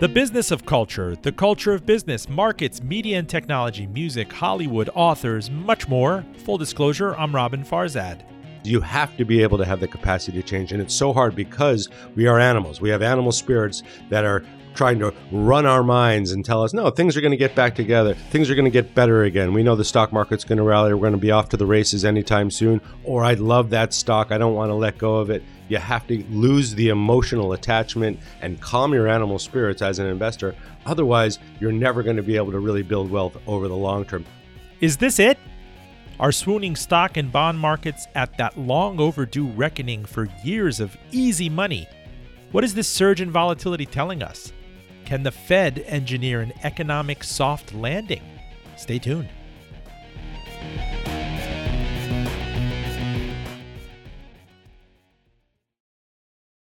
The business of culture, the culture of business, markets, media and technology, music, Hollywood, authors, much more. Full disclosure, I'm Robin Farzad. You have to be able to have the capacity to change. And it's so hard because we are animals. We have animal spirits that are trying to run our minds and tell us, no, things are going to get back together. Things are going to get better again. We know the stock market's going to rally. We're going to be off to the races anytime soon. Or I love that stock. I don't want to let go of it. You have to lose the emotional attachment and calm your animal spirits as an investor. Otherwise, you're never going to be able to really build wealth over the long term. Is this it? Are swooning stock and bond markets at that long overdue reckoning for years of easy money? What is this surge in volatility telling us? Can the Fed engineer an economic soft landing? Stay tuned.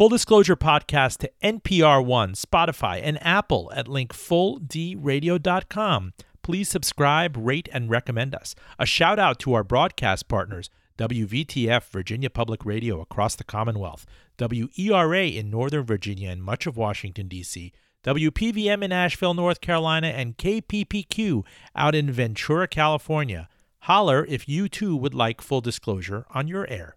Full Disclosure podcast to NPR One, Spotify, and Apple at link linkfulldradio.com. Please subscribe, rate, and recommend us. A shout out to our broadcast partners WVTF, Virginia Public Radio across the Commonwealth, WERA in Northern Virginia and much of Washington, D.C., WPVM in Asheville, North Carolina, and KPPQ out in Ventura, California. Holler if you too would like full disclosure on your air.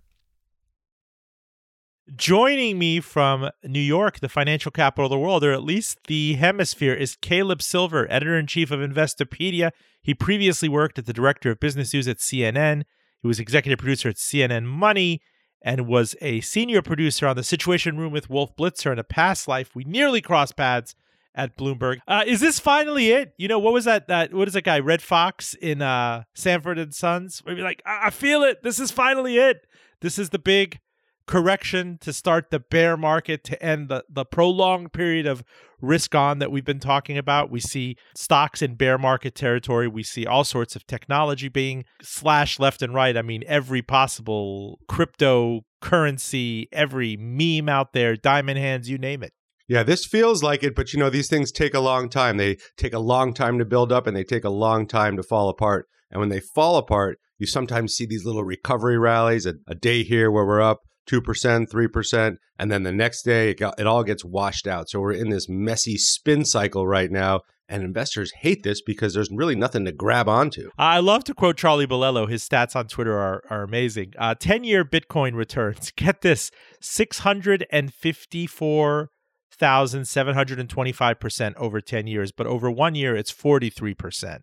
Joining me from New York, the financial capital of the world, or at least the hemisphere, is Caleb Silver, editor in chief of Investopedia. He previously worked as the director of business news at CNN. He was executive producer at CNN Money and was a senior producer on the Situation Room with Wolf Blitzer in a past life. We nearly crossed paths at Bloomberg. Uh, is this finally it? You know, what was that? That what is that guy? Redd Foxx in uh, Sanford and Sons. Maybe like, I-, I feel it. This is finally it. This is the big correction to start the bear market to end the, the prolonged period of risk on that we've been talking about. We see stocks in bear market territory. We see all sorts of technology being slashed left and right. I mean, every possible cryptocurrency, every meme out there, diamond hands, you name it. Yeah, this feels like it, but you know, these things take a long time. They take a long time to build up and they take a long time to fall apart. And when they fall apart, you sometimes see these little recovery rallies, a, a day here where we're up 2%, 3%, and then the next day it, got, it all gets washed out. So we're in this messy spin cycle right now. And investors hate this because there's really nothing to grab onto. I love to quote Charlie Bilello. His stats on Twitter are, are amazing. Uh, 10 year Bitcoin returns. Get this 654,725% over 10 years, but over one year, it's 43%.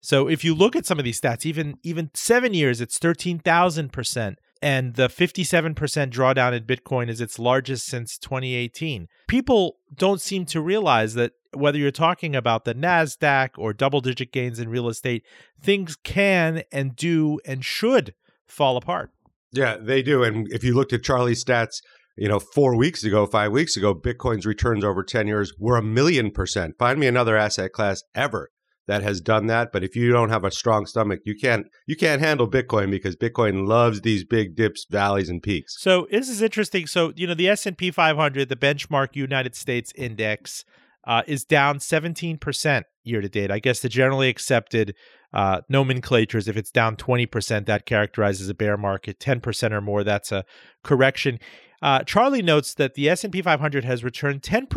So if you look at some of these stats, even even seven years, it's 13,000% and the 57% drawdown in Bitcoin is its largest since 2018. People don't seem to realize that whether you're talking about the NASDAQ or double digit gains in real estate, things can and do and should fall apart. Yeah, they do. And if you looked at Charlie's stats, you know, four weeks ago, five weeks ago, Bitcoin's returns over 10 years were a million percent. Find me another asset class ever that has done that. But if you don't have a strong stomach, you can't you can't handle Bitcoin because Bitcoin loves these big dips, valleys, and peaks. So this is interesting. So you know the S and P 500, the benchmark United States index, uh, is down 17 percent year to date. I guess the generally accepted uh, nomenclatures, if it's down 20 percent, that characterizes a bear market. 10 percent or more, that's a correction. Uh, Charlie notes that the S&P 500 has returned 10%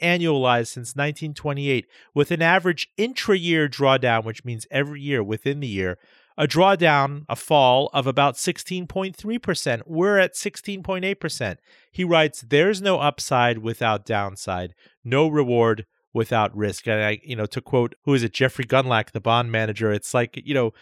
annualized since 1928, with an average intra-year drawdown, which means every year within the year, a drawdown, a fall of about 16.3%. We're at 16.8%. He writes, "There's no upside without downside, no reward without risk." And I, you know, to quote, who is it, Jeffrey Gundlach, the bond manager, it's like, you know,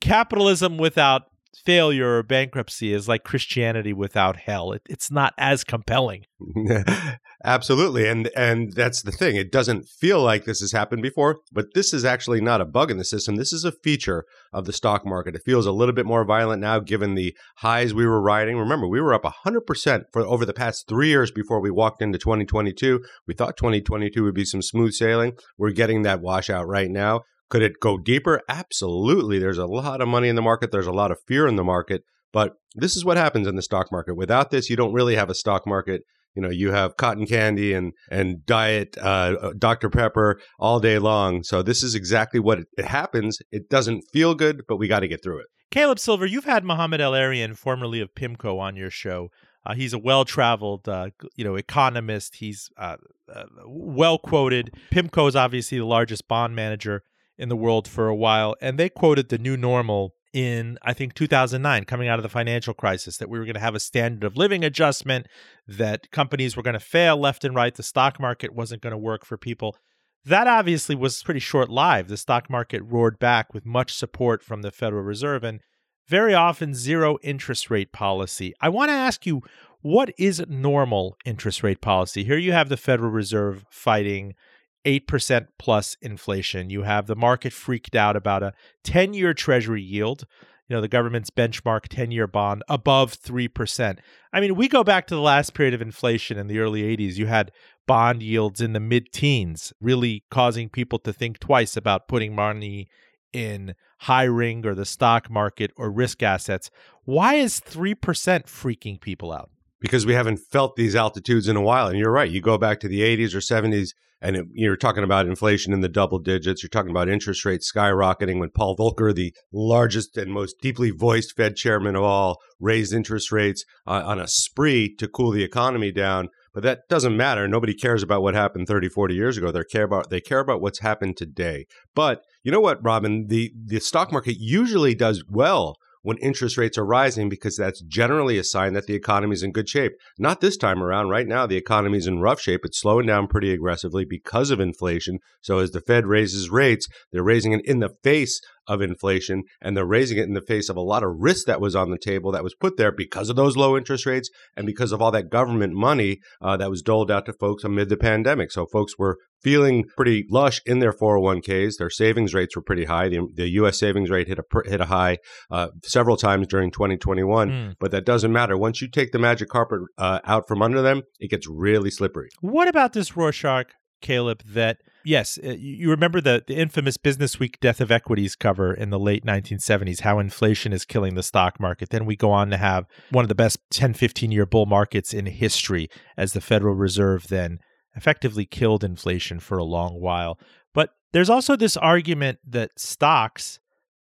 capitalism without failure or bankruptcy is like Christianity without hell. It, it's not as compelling. Absolutely, and and that's the thing. It doesn't feel like this has happened before, but this is actually not a bug in the system. This is a feature of the stock market. It feels a little bit more violent now, given the highs we were riding. Remember, we were up hundred percent for over the past three years before we walked into 2022. We thought 2022 would be some smooth sailing. We're getting that washout right now. Could it go deeper? Absolutely. There's a lot of money in the market. There's a lot of fear in the market. But this is what happens in the stock market. Without this, you don't really have a stock market. You know, you have cotton candy and and diet uh, uh Dr Pepper all day long. So this is exactly what it, it happens. It doesn't feel good, but we got to get through it. Caleb Silver, you've had Mohamed El-Erian, formerly of PIMCO, on your show. Uh, he's a well-traveled, uh, you know, economist. He's uh, uh well quoted. PIMCO is obviously the largest bond manager in the world for a while, and they quoted the new normal in I think 2009 coming out of the financial crisis that we were going to have a standard of living adjustment that companies were going to fail left and right the stock market wasn't going to work for people. That obviously was pretty short lived the stock market roared back with much support from the Federal Reserve and very often zero interest rate policy. I want to ask you what is normal interest rate policy? Here you have the Federal Reserve fighting 8% plus inflation. You have the market freaked out about a 10 year treasury yield, you know, the government's benchmark 10 year bond above 3%. I mean, we go back to the last period of inflation in the early 80s. You had bond yields in the mid teens, really causing people to think twice about putting money in high ring or the stock market or risk assets. Why is 3% freaking people out? Because we haven't felt these altitudes in a while. And you're right. You go back to the 80s or 70s, and it, you're talking about inflation in the double digits. You're talking about interest rates skyrocketing when Paul Volcker, the largest and most deeply voiced Fed chairman of all, raised interest rates uh, on a spree to cool the economy down. But that doesn't matter. Nobody cares about what happened 30, 40 years ago. They care about they care about what's happened today. But you know what, Robin? The the stock market usually does well when interest rates are rising because that's generally a sign that the economy is in good shape. Not this time around. Right now, the economy is in rough shape. It's slowing down pretty aggressively because of inflation. So as the Fed raises rates, they're raising it in the face of inflation and they're raising it in the face of a lot of risk that was on the table that was put there because of those low interest rates and because of all that government money uh, that was doled out to folks amid the pandemic. So folks were feeling pretty lush in their 401ks. Their savings rates were pretty high. The, the U.S. savings rate hit a hit a high uh, several times during 2021. Mm. But that doesn't matter. Once you take the magic carpet uh, out from under them, it gets really slippery. What about this Rorschach, Caleb? That yes, uh, you remember the the infamous Business Week Death of Equities cover in the late 1970s, how inflation is killing the stock market. Then we go on to have one of the best 10, 15 year bull markets in history as the Federal Reserve then effectively killed inflation for a long while. But there's also this argument that stocks,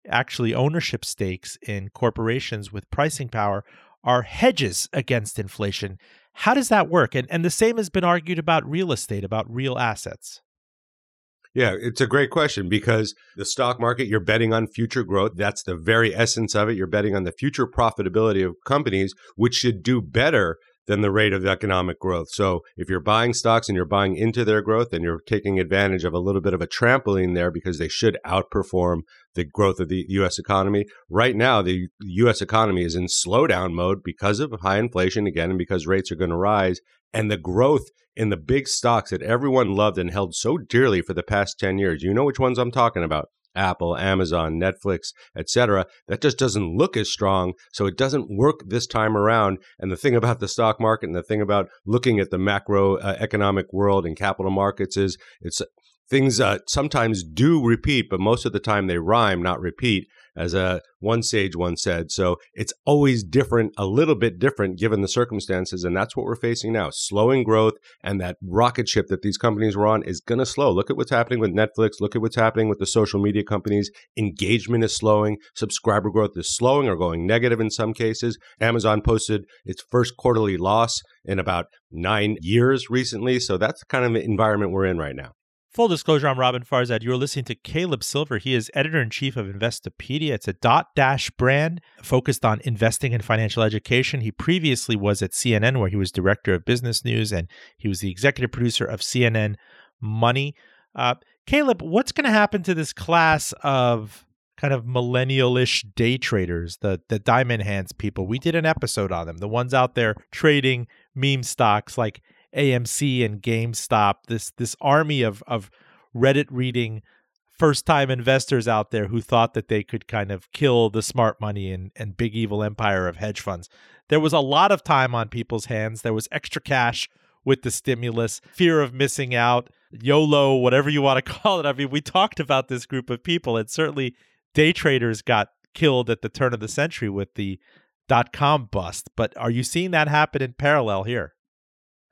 actually ownership stakes in corporations with pricing power, are hedges against inflation. How does that work? And, and the same has been argued about real estate, about real assets. Yeah, it's a great question because the stock market, you're betting on future growth. That's the very essence of it. You're betting on the future profitability of companies, which should do better than the rate of economic growth. So if you're buying stocks and you're buying into their growth and you're taking advantage of a little bit of a trampoline there because they should outperform the growth of the US economy. Right now, the US economy is in slowdown mode because of high inflation again and because rates are going to rise. And the growth in the big stocks that everyone loved and held so dearly for the past 10 years. You know which ones I'm talking about. Apple, Amazon, Netflix, etc. That just doesn't look as strong, so it doesn't work this time around. And the thing about the stock market and the thing about looking at the macro uh, economic world and capital markets is it's things uh, sometimes do repeat, but most of the time they rhyme, not repeat as a one sage once said. So it's always different, a little bit different given the circumstances. And that's what we're facing now. Slowing growth and that rocket ship that these companies were on is going to slow. Look at what's happening with Netflix. Look at what's happening with the social media companies. Engagement is slowing. Subscriber growth is slowing or going negative in some cases. Amazon posted its first quarterly loss in about nine years recently. So that's the kind of environment we're in right now. Full disclosure, I'm Robin Farzad. You're listening to Caleb Silver. He is editor in chief of Investopedia. It's a dot dash brand focused on investing and financial education. He previously was at CNN, where he was director of business news, and he was the executive producer of CNN Money. Uh, Caleb, what's going to happen to this class of kind of millennial-ish day traders, the the diamond hands people. We did an episode on them, the ones out there trading meme stocks like AMC and GameStop. This this army of of Reddit reading first time investors out there who thought that they could kind of kill the smart money and, and big evil empire of hedge funds. There was a lot of time on people's hands. There was extra cash with the stimulus, fear of missing out, YOLO, whatever you want to call it. I mean, we talked about this group of people, and certainly day traders got killed at the turn of the century with the dot com bust. But are you seeing that happen in parallel here?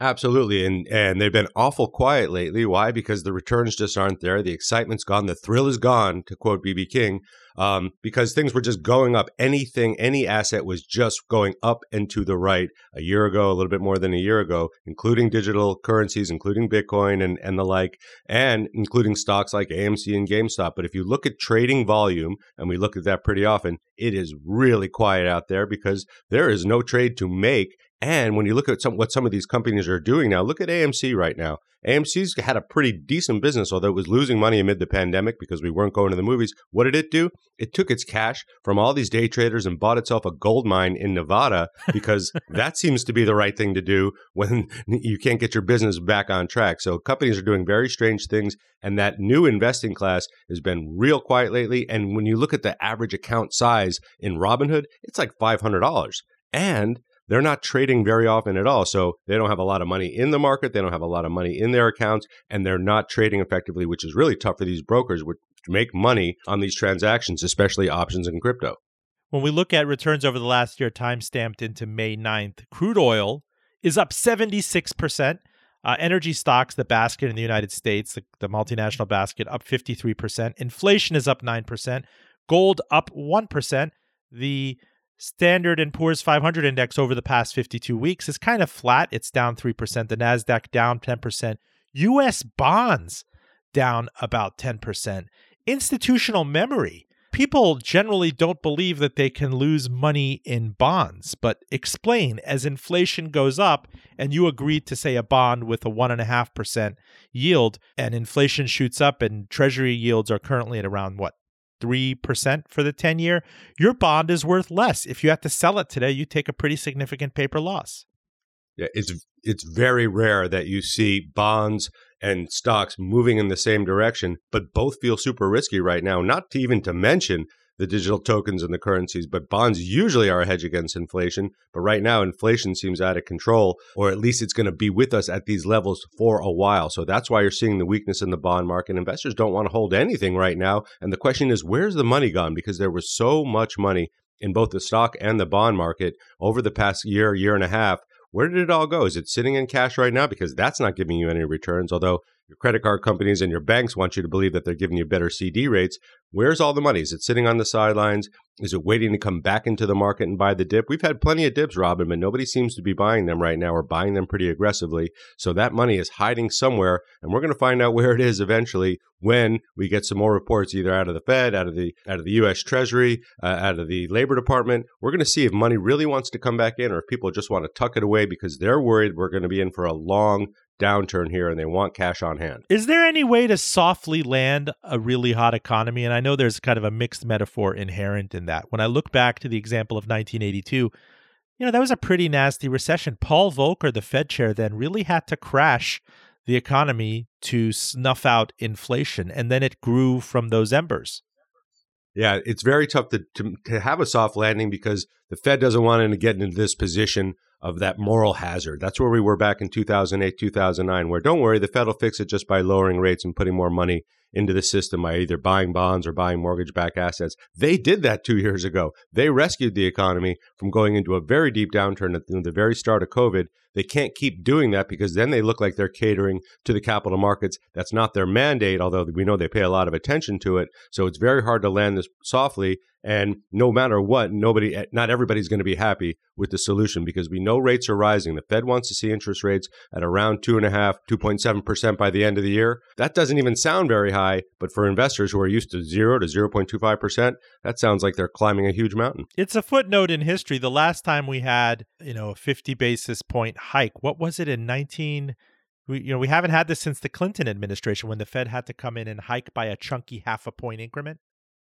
Absolutely, and and they've been awful quiet lately. Why? Because the returns just aren't there. The excitement's gone. The thrill is gone. To quote BB King, um, because things were just going up. Anything, any asset was just going up and to the right. A year ago, a little bit more than a year ago, including digital currencies, including Bitcoin and and the like, and including stocks like AMC and GameStop. But if you look at trading volume, and we look at that pretty often, it is really quiet out there because there is no trade to make and when you look at some, what some of these companies are doing now, look at AMC right now. AMC's had a pretty decent business, although it was losing money amid the pandemic because we weren't going to the movies. What did it do? It took its cash from all these day traders and bought itself a gold mine in Nevada because that seems to be the right thing to do when you can't get your business back on track. So companies are doing very strange things, and that new investing class has been real quiet lately. And when you look at the average account size in Robinhood, it's like $500. And they're not trading very often at all. So they don't have a lot of money in the market. They don't have a lot of money in their accounts, and they're not trading effectively, which is really tough for these brokers to make money on these transactions, especially options and crypto. When we look at returns over the last year, time stamped into May 9th, crude oil is up 76%. Uh, energy stocks, the basket in the United States, the, the multinational basket, up 53%. Inflation is up 9%. Gold up 1%. The Standard and Poor's 500 index over the past 52 weeks is kind of flat. It's down 3%. The Nasdaq down 10%. US bonds down about 10%. Institutional memory. People generally don't believe that they can lose money in bonds, but explain as inflation goes up and you agreed to say a bond with a 1.5% yield and inflation shoots up and treasury yields are currently at around what, 3% for the 10 year, your bond is worth less. If you have to sell it today, you take a pretty significant paper loss. Yeah, it's it's very rare that you see bonds and stocks moving in the same direction, but both feel super risky right now. Not to even to mention the digital tokens and the currencies, but bonds usually are a hedge against inflation. But right now, inflation seems out of control, or at least it's going to be with us at these levels for a while. So that's why you're seeing the weakness in the bond market. Investors don't want to hold anything right now. And the question is, where's the money gone? Because there was so much money in both the stock and the bond market over the past year, year and a half. Where did it all go? Is it sitting in cash right now? Because that's not giving you any returns, although your credit card companies and your banks want you to believe that they're giving you better CD rates. Where's all the money? Is it sitting on the sidelines? Is it waiting to come back into the market and buy the dip? We've had plenty of dips, Robin, but nobody seems to be buying them right now or buying them pretty aggressively. So that money is hiding somewhere, and we're going to find out where it is eventually when we get some more reports, either out of the Fed, out of the out of the U.S. Treasury, uh, out of the Labor Department. We're going to see if money really wants to come back in, or if people just want to tuck it away because they're worried we're going to be in for a long downturn here and they want cash on hand. Is there any way to softly land a really hot economy? And I know there's kind of a mixed metaphor inherent in that. When I look back to the example of 1982, you know, that was a pretty nasty recession. Paul Volcker, the Fed chair, then really had to crash the economy to snuff out inflation, and then it grew from those embers. Yeah, it's very tough to, to, to have a soft landing because the Fed doesn't want to get into this position of that moral hazard. That's where we were back in 2008, 2009, where don't worry, the Fed will fix it just by lowering rates and putting more money into the system by either buying bonds or buying mortgage backed assets. They did that two years ago. They rescued the economy from going into a very deep downturn at the very start of COVID. They can't keep doing that because then they look like they're catering to the capital markets. That's not their mandate, although we know they pay a lot of attention to it. So it's very hard to land this softly. And no matter what, nobody, eh, not everybody's going to be happy with the solution because we know rates are rising. The Fed wants to see interest rates at around two and a half, 2.7% by the end of the year. That doesn't even sound very high, but for investors who are used to zero to 0.25%, that sounds like they're climbing a huge mountain. It's a footnote in history. The last time we had, you know, a 50 basis point hike, what was it in 19- we, you know, we haven't had this since the Clinton administration when the Fed had to come in and hike by a chunky half a point increment.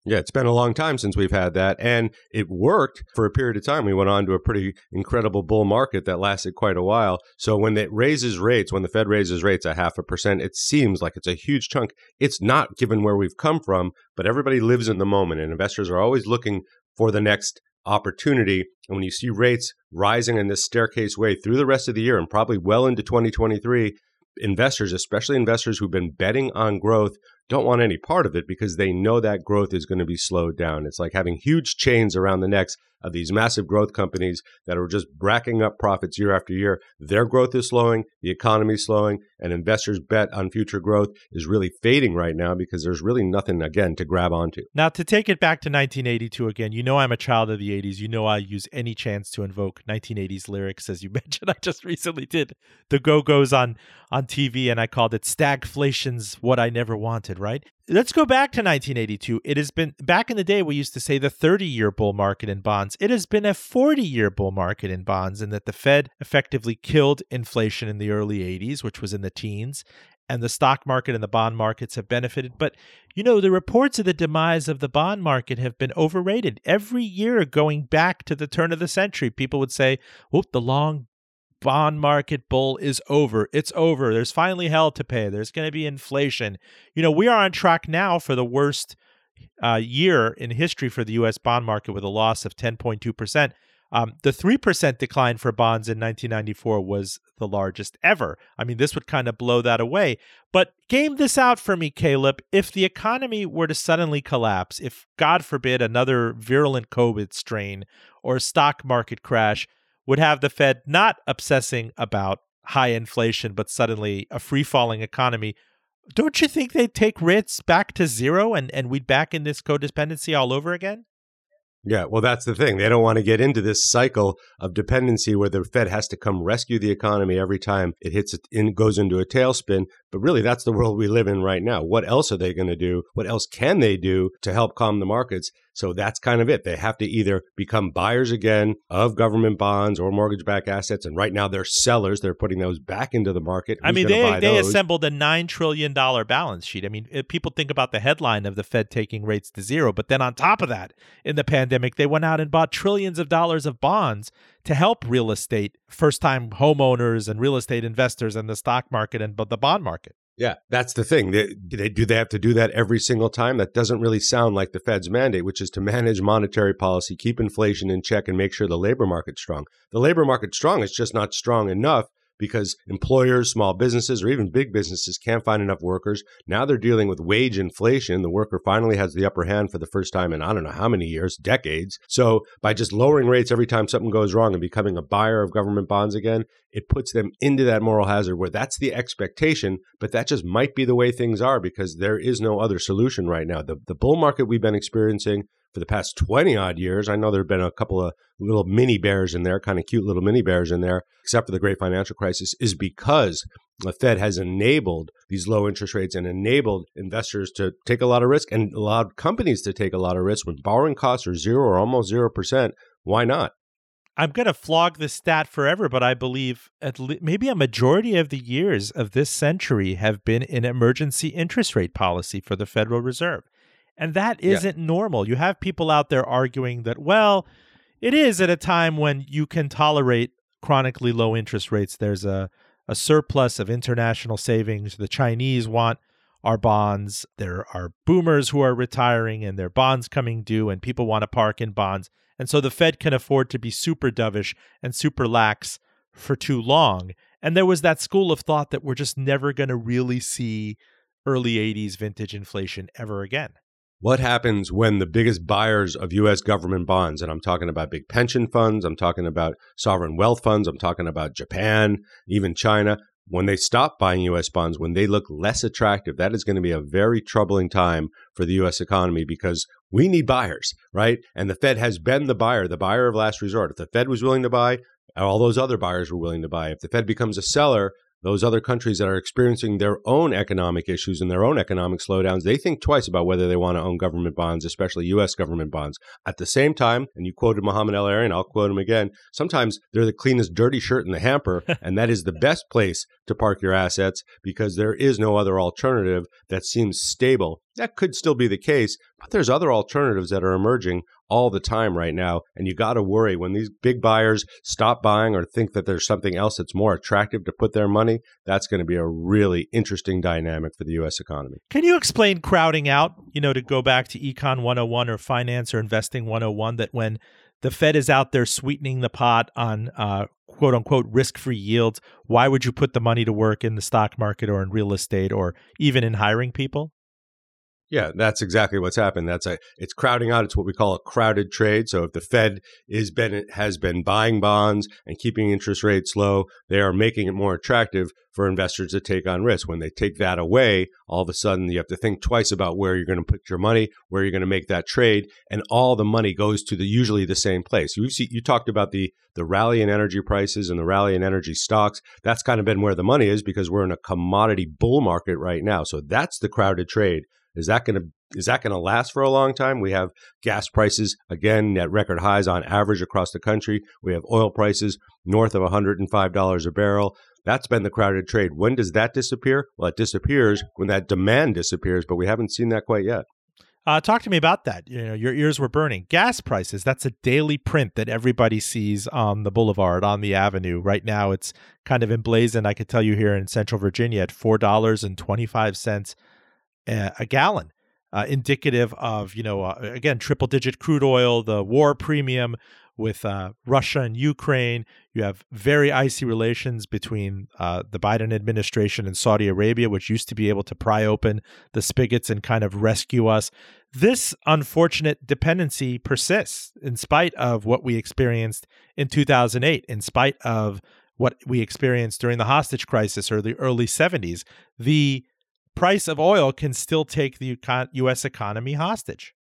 Yeah, it's been a long time since we've had that. And it worked for a period of time. We went on to a pretty incredible bull market that lasted quite a while. So when it raises rates, when the Fed raises rates a half a percent, it seems like it's a huge chunk. It's not given where we've come from, but everybody lives in the moment and investors are always looking for the next opportunity. And when you see rates rising in this staircase way through the rest of the year and probably well into 2023, investors, especially investors who've been betting on growth, don't want any part of it because they know that growth is going to be slowed down. It's like having huge chains around the necks of these massive growth companies that are just bracking up profits year after year. Their growth is slowing, the economy is slowing, and investors' bet on future growth is really fading right now because there's really nothing, again, to grab onto. Now, to take it back to 1982 again, you know I'm a child of the 80s. You know I use any chance to invoke 1980s lyrics, as you mentioned. I just recently did the Go Go's on, on TV, and I called it Stagflation's What I Never Wanted, right? Let's go back to 1982. It has been back in the day, we used to say the 30 year bull market in bonds. It has been a 40 year bull market in bonds, and that the Fed effectively killed inflation in the early 80s, which was in the teens, and the stock market and the bond markets have benefited. But, you know, the reports of the demise of the bond market have been overrated. Every year going back to the turn of the century, people would say, whoop, the long bond market bull is over. It's over. There's finally hell to pay. There's going to be inflation. You know, we are on track now for the worst uh, year in history for the U.S. bond market with a loss of 10.2%. Um, the 3% decline for bonds in 1994 was the largest ever. I mean, this would kind of blow that away. But game this out for me, Caleb. If the economy were to suddenly collapse, if, God forbid, another virulent COVID strain or stock market crash, would have the Fed not obsessing about high inflation, but suddenly a free falling economy. Don't you think they'd take rates back to zero and, and we'd back in this codependency all over again? Yeah, well, that's the thing. They don't want to get into this cycle of dependency where the Fed has to come rescue the economy every time it hits it in, goes into a tailspin. But really, that's the world we live in right now. What else are they going to do? What else can they do to help calm the markets? So that's kind of it. They have to either become buyers again of government bonds or mortgage backed assets. And right now they're sellers. They're putting those back into the market. Who's I mean, they, they assembled a $9 trillion balance sheet. I mean, eh, people think about the headline of the Fed taking rates to zero. But then on top of that, in the pandemic, they went out and bought trillions of dollars of bonds to help real estate, first time homeowners and real estate investors and the stock market and the bond market. Yeah, that's the thing. They, they, do they have to do that every single time? That doesn't really sound like the Fed's mandate, which is to manage monetary policy, keep inflation in check, and make sure the labor market's strong. The labor market's strong. It's just not strong enough because employers, small businesses, or even big businesses can't find enough workers. Now they're dealing with wage inflation. The worker finally has the upper hand for the first time in I don't know how many years, decades. So by just lowering rates every time something goes wrong and becoming a buyer of government bonds again, it puts them into that moral hazard where that's the expectation, but that just might be the way things are because there is no other solution right now. The, the bull market we've been experiencing for the past 20 odd years. I know there have been a couple of little mini bears in there, kind of cute little mini bears in there, except for the great financial crisis, is because the Fed has enabled these low interest rates and enabled investors to take a lot of risk and allowed companies to take a lot of risk when borrowing costs are zero or almost 0%. Why not? I'm going to flog this stat forever, but I believe at le- maybe a majority of the years of this century have been in emergency interest rate policy for the Federal Reserve. And that isn't yeah. normal. You have people out there arguing that, well, it is at a time when you can tolerate chronically low interest rates. There's a, a surplus of international savings. The Chinese want our bonds. There are boomers who are retiring and their bonds coming due, and people want to park in bonds. And so the Fed can afford to be super dovish and super lax for too long. And there was that school of thought that we're just never going to really see early 80s vintage inflation ever again. What happens when the biggest buyers of US government bonds, and I'm talking about big pension funds, I'm talking about sovereign wealth funds, I'm talking about Japan, even China, when they stop buying US bonds, when they look less attractive, that is going to be a very troubling time for the US economy because we need buyers, right? And the Fed has been the buyer, the buyer of last resort. If the Fed was willing to buy, all those other buyers were willing to buy. If the Fed becomes a seller, those other countries that are experiencing their own economic issues and their own economic slowdowns, they think twice about whether they want to own government bonds, especially U.S. government bonds. At the same time, and you quoted Mohamed El-Erian, I'll quote him again. Sometimes they're the cleanest dirty shirt in the hamper, and that is the best place to park your assets because there is no other alternative that seems stable. That could still be the case, but there's other alternatives that are emerging all the time right now. And you got to worry when these big buyers stop buying or think that there's something else that's more attractive to put their money. That's going to be a really interesting dynamic for the U.S. economy. Can you explain crowding out, you know, to go back to Econ 101 or Finance or Investing 101, that when the Fed is out there sweetening the pot on uh, quote unquote risk free yields, why would you put the money to work in the stock market or in real estate or even in hiring people? Yeah, that's exactly what's happened. That's a it's crowding out. It's what we call a crowded trade. So if the Fed is been has been buying bonds and keeping interest rates low, they are making it more attractive for investors to take on risk. When they take that away, all of a sudden you have to think twice about where you're going to put your money, where you're going to make that trade, and all the money goes to the usually the same place. You see, you talked about the the rally in energy prices and the rally in energy stocks. That's kind of been where the money is because we're in a commodity bull market right now. So that's the crowded trade. Is that going to is that going to last for a long time? We have gas prices again at record highs on average across the country. We have oil prices north of $105 a barrel. That's been the crowded trade. When does that disappear? Well, it disappears when that demand disappears, but we haven't seen that quite yet. Uh, talk to me about that. You know, your ears were burning. Gas prices, that's a daily print that everybody sees on the boulevard, on the avenue. Right now, it's kind of emblazoned, I could tell you here in Central Virginia, at $4.25 a gallon, uh, indicative of you know uh, again triple digit crude oil, the war premium with uh, Russia and Ukraine. You have very icy relations between uh, the Biden administration and Saudi Arabia, which used to be able to pry open the spigots and kind of rescue us. This unfortunate dependency persists in spite of what we experienced in 2008, in spite of what we experienced during the hostage crisis or the early 70s. The price of oil can still take the U.S. economy hostage.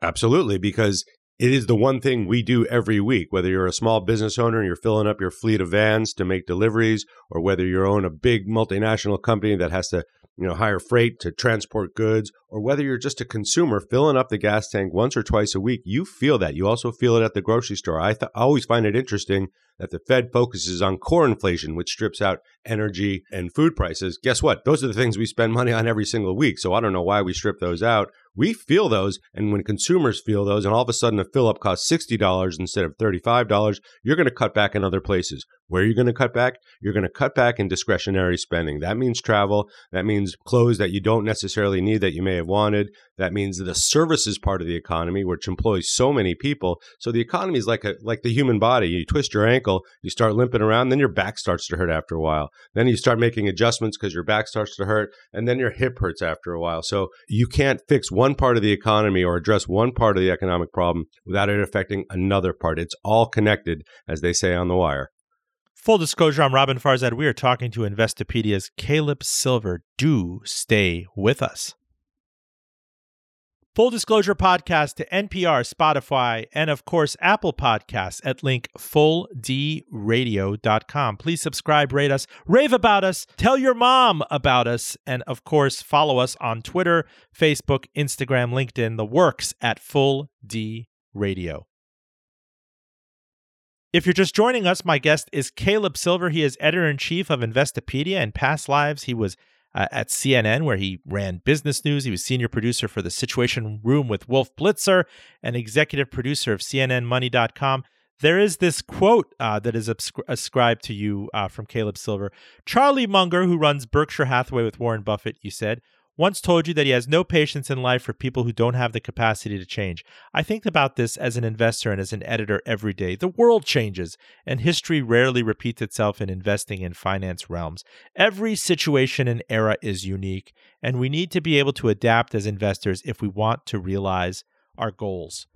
Absolutely, because it is the one thing we do every week, whether you're a small business owner and you're filling up your fleet of vans to make deliveries, or whether you own a big multinational company that has to you know hire freight to transport goods or whether you're just a consumer filling up the gas tank once or twice a week you feel that. You also feel it at the grocery store. I, th- I always find it interesting that the fed focuses on core inflation which strips out energy and food prices. Guess what? Those are the things we spend money on every single week so i don't know why we strip those out we feel those and when consumers feel those and all of a sudden a fill up costs $60 instead of $35 you're going to cut back in other places where are you going to cut back? You're going to cut back in discretionary spending. That means travel. That means clothes that you don't necessarily need that you may have wanted. That means the services part of the economy, which employs so many people. So the economy is like a like the human body. You twist your ankle, you start limping around, then your back starts to hurt after a while. Then you start making adjustments because your back starts to hurt, and then your hip hurts after a while. So you can't fix one part of the economy or address one part of the economic problem without it affecting another part. It's all connected, as they say on the wire. Full disclosure, I'm Robin Farzad. We are talking to Investopedia's Caleb Silver. Do stay with us. Full Disclosure podcast to NPR, Spotify, and of course, Apple Podcasts at link fulldradio.com. Please subscribe, rate us, rave about us, tell your mom about us, and of course, follow us on Twitter, Facebook, Instagram, LinkedIn, the works at Full D Radio. If you're just joining us, my guest is Caleb Silver. He is editor in chief of Investopedia. In past lives, he was uh, at CNN, where he ran business news. He was senior producer for the Situation Room with Wolf Blitzer and executive producer of CNNMoney.com. There is this quote uh, that is ascribed to you uh, from Caleb Silver. Charlie Munger, who runs Berkshire Hathaway with Warren Buffett, you said, once told you that he has no patience in life for people who don't have the capacity to change. I think about this as an investor and as an editor every day. The world changes, and history rarely repeats itself in investing in finance realms. Every situation and era is unique, and we need to be able to adapt as investors if we want to realize our goals.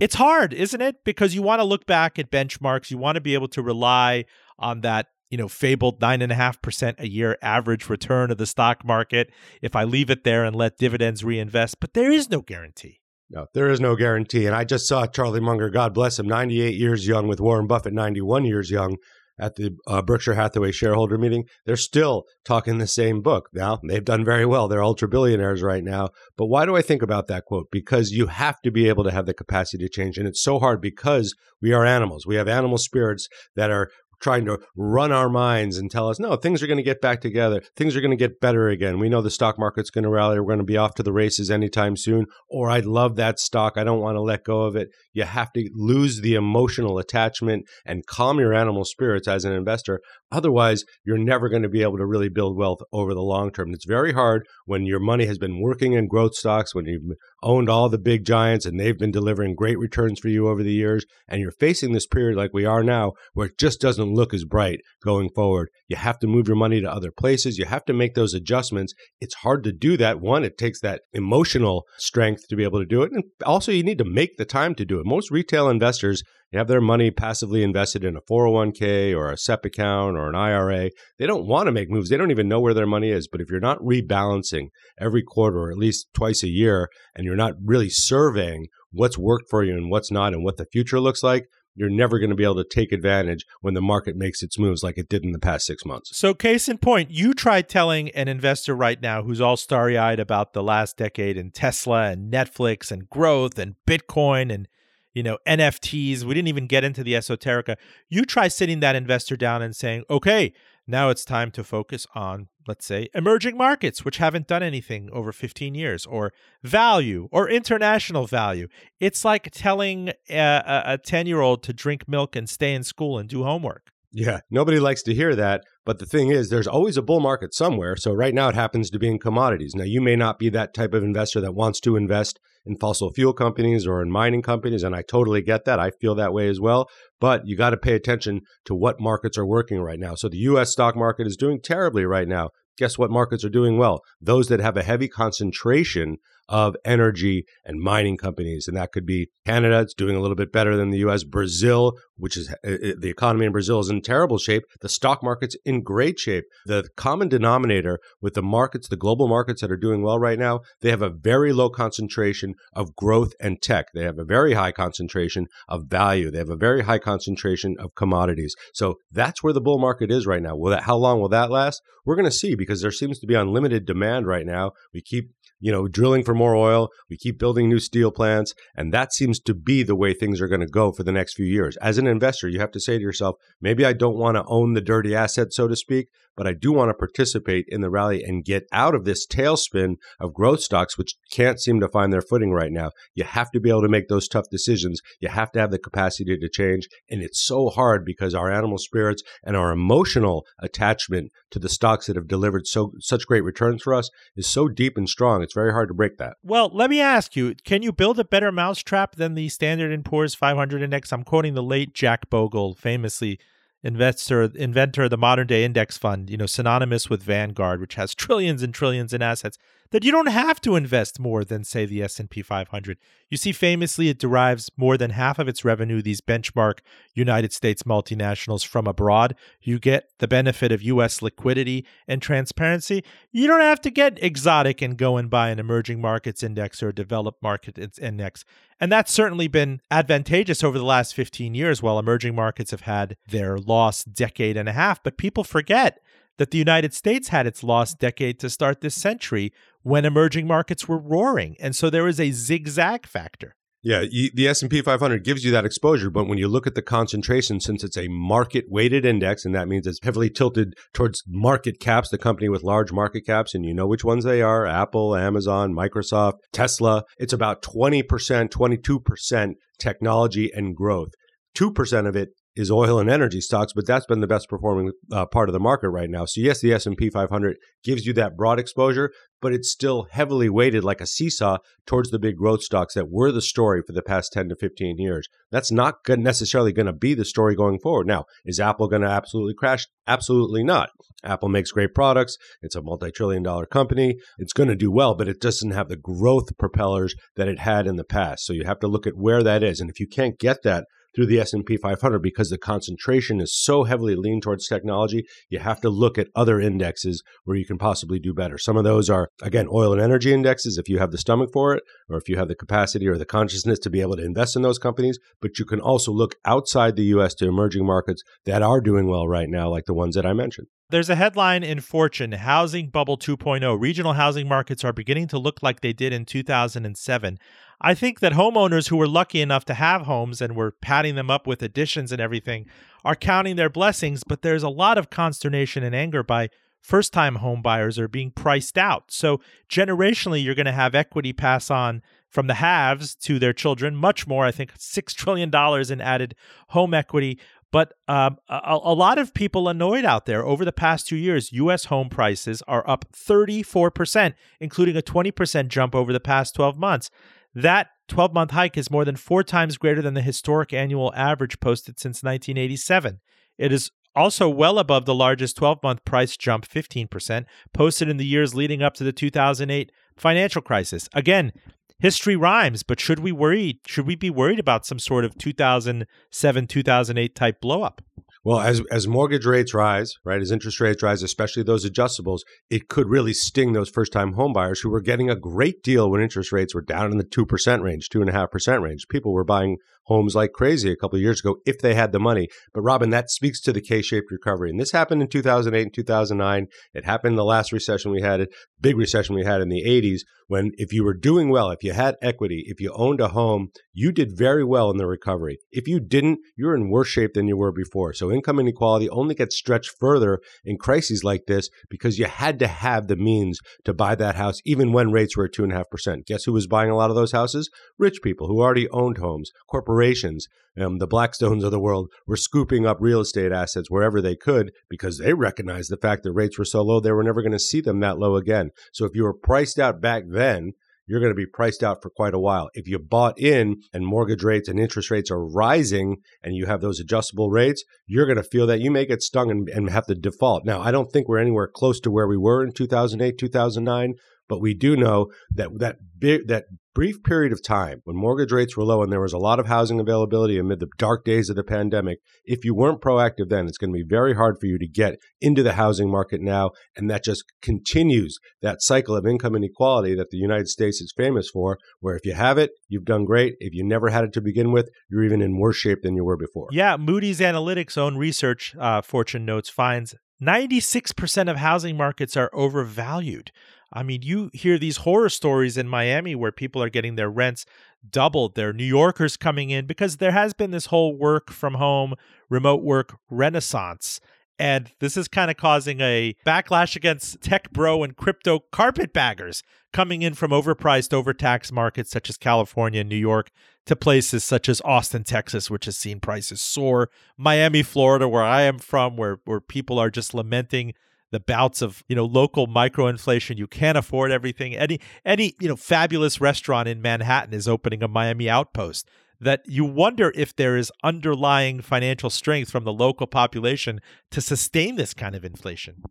It's hard, isn't it? Because you want to look back at benchmarks, you want to be able to rely on that you know, fabled nine and a half percent a year average return of the stock market if I leave it there and let dividends reinvest. But there is no guarantee. No, there is no guarantee. And I just saw Charlie Munger, God bless him, 98 years young, with Warren Buffett, 91 years young. at the uh, Berkshire Hathaway shareholder meeting, they're still talking the same book. Now, they've done very well. They're ultra billionaires right now. But why do I think about that quote? Because you have to be able to have the capacity to change. And it's so hard because we are animals. We have animal spirits that are trying to run our minds and tell us, no, things are going to get back together. Things are going to get better again. We know the stock market's going to rally. We're going to be off to the races anytime soon. Or I love that stock. I don't want to let go of it. You have to lose the emotional attachment and calm your animal spirits as an investor. Otherwise, you're never going to be able to really build wealth over the long term. It's very hard when your money has been working in growth stocks, when you've owned all the big giants and they've been delivering great returns for you over the years, and you're facing this period like we are now where it just look as bright going forward. You have to move your money to other places. You have to make those adjustments. It's hard to do that. One, it takes that emotional strength to be able to do it. And also, you need to make the time to do it. Most retail investors have their money passively invested in a 401k or a SEP account or an IRA. They don't want to make moves. They don't even know where their money is. But if you're not rebalancing every quarter or at least twice a year and you're not really surveying what's worked for you and what's not and what the future looks like, you're never going to be able to take advantage when the market makes its moves like it did in the past six months. So, case in point, you try telling an investor right now who's all starry eyed about the last decade and Tesla and Netflix and growth and Bitcoin and you know NFTs. We didn't even get into the esoterica. You try sitting that investor down and saying, okay, now it's time to focus on, let's say, emerging markets, which haven't done anything over 15 years, or value or international value. It's like telling a 10 year old to drink milk and stay in school and do homework. Yeah, nobody likes to hear that. But the thing is, there's always a bull market somewhere. So right now it happens to be in commodities. Now, you may not be that type of investor that wants to invest in fossil fuel companies or in mining companies. And I totally get that. I feel that way as well. But you got to pay attention to what markets are working right now. So the US stock market is doing terribly right now. Guess what markets are doing well? Those that have a heavy concentration of energy and mining companies. And that could be Canada, it's doing a little bit better than the US. Brazil, which is uh, uh, the economy in Brazil is in terrible shape. The stock market's in great shape. The common denominator with the markets, the global markets that are doing well right now, they have a very low concentration of growth and tech. They have a very high concentration of value. They have a very high concentration of commodities. So that's where the bull market is right now. Will that, how long will that last? We're going to see because there seems to be unlimited demand right now. We keep you know, drilling for more oil. We keep building new steel plants. And that seems to be the way things are going to go for the next few years. As an investor, you have to say to yourself, maybe I don't want to own the dirty asset, so to speak, but I do want to participate in the rally and get out of this tailspin of growth stocks, which can't seem to find their footing right now. You have to be able to make those tough decisions. You have to have the capacity to change. And it's so hard because our animal spirits and our emotional attachment to the stocks that have delivered so such great returns for us is so deep and strong. It's very hard to break that. Well, let me ask you, can you build a better mousetrap than the Standard & Poor's 500 index? I'm quoting the late Jack Bogle, famously investor inventor of the modern day index fund, you know, synonymous with Vanguard, which has trillions and trillions in assets that you don't have to invest more than say the S&P 500. You see famously it derives more than half of its revenue these benchmark United States multinationals from abroad. You get the benefit of US liquidity and transparency. You don't have to get exotic and go and buy an emerging markets index or a developed market index. And that's certainly been advantageous over the last 15 years while emerging markets have had their lost decade and a half, but people forget that the United States had its lost decade to start this century when emerging markets were roaring. And so there is a zigzag factor. Yeah, the S&P 500 gives you that exposure, but when you look at the concentration since it's a market weighted index and that means it's heavily tilted towards market caps, the company with large market caps and you know which ones they are, Apple, Amazon, Microsoft, Tesla, it's about 20%, 22% technology and growth. 2% of it is oil and energy stocks, but that's been the best performing uh, part of the market right now. So yes, the S&P 500 gives you that broad exposure, but it's still heavily weighted like a seesaw towards the big growth stocks that were the story for the past 10 to 15 years. That's not necessarily going to be the story going forward. Now, is Apple going to absolutely crash? Absolutely not. Apple makes great products. It's a multi-trillion dollar company. It's going to do well, but it doesn't have the growth propellers that it had in the past. So you have to look at where that is. And if you can't get that through the S&P 500 because the concentration is so heavily leaned towards technology. You have to look at other indexes where you can possibly do better. Some of those are again oil and energy indexes if you have the stomach for it or if you have the capacity or the consciousness to be able to invest in those companies, but you can also look outside the US to emerging markets that are doing well right now like the ones that I mentioned. There's a headline in Fortune Housing Bubble 2.0. Regional housing markets are beginning to look like they did in 2007. I think that homeowners who were lucky enough to have homes and were padding them up with additions and everything are counting their blessings, but there's a lot of consternation and anger by first time home buyers are being priced out. So, generationally, you're going to have equity pass on from the haves to their children, much more, I think $6 trillion in added home equity. But um, a, a, lot of people annoyed out there over the past two years. U.S. home prices are up 34%, including a 20% jump over the past 12 months. That 12 month hike is more than four times greater than the historic annual average posted since 1987. It is also well above the largest 12 month price jump, 15%, posted in the years leading up to the 2008 financial crisis. Again, history rhymes, but should we worry? Should we be worried about some sort of 2007, 2008 type blowup? Well, as as mortgage rates rise, right, as interest rates rise, especially those adjustables, it could really sting those first time homebuyers who were getting a great deal when interest rates were down in the two percent range, two and a half percent range. People were buying homes like crazy a couple of years ago if they had the money. But Robin, that speaks to the K-shaped recovery. And this happened in 2008 and 2009. It happened in the last recession we had, it big recession we had in the 80s when if you were doing well, if you had equity, if you owned a home, you did very well in the recovery. If you didn't, you're in worse shape than you were before. So income inequality only gets stretched further in crises like this because you had to have the means to buy that house even when rates were at 2.5%. Guess who was buying a lot of those houses? Rich people who already owned homes, corporations corporations, um, the Blackstones of the world, were scooping up real estate assets wherever they could because they recognized the fact that rates were so low they were never going to see them that low again. So if you were priced out back then, you're going to be priced out for quite a while. If you bought in and mortgage rates and interest rates are rising and you have those adjustable rates, you're going to feel that you may get stung and, and have to default. Now, I don't think we're anywhere close to where we were in 2008, 2009, but we do know that that big, that brief period of time when mortgage rates were low and there was a lot of housing availability amid the dark days of the pandemic, if you weren't proactive then, it's going to be very hard for you to get into the housing market now. And that just continues that cycle of income inequality that the United States is famous for, where if you have it, you've done great. If you never had it to begin with, you're even in worse shape than you were before. Yeah, Moody's Analytics' own research, uh, Fortune notes, finds 96% of housing markets are overvalued. I mean, you hear these horror stories in Miami where people are getting their rents doubled. There are New Yorkers coming in because there has been this whole work from home, remote work renaissance. And this is kind of causing a backlash against tech bro and crypto carpetbaggers coming in from overpriced, overtaxed markets such as California and New York to places such as Austin, Texas, which has seen prices soar, Miami, Florida, where I am from, where, where people are just lamenting the bouts of you know local microinflation. You can't afford everything. Any any you know fabulous restaurant in Manhattan is opening a Miami outpost. That you wonder if there is underlying financial strength from the local population to sustain this kind of inflation.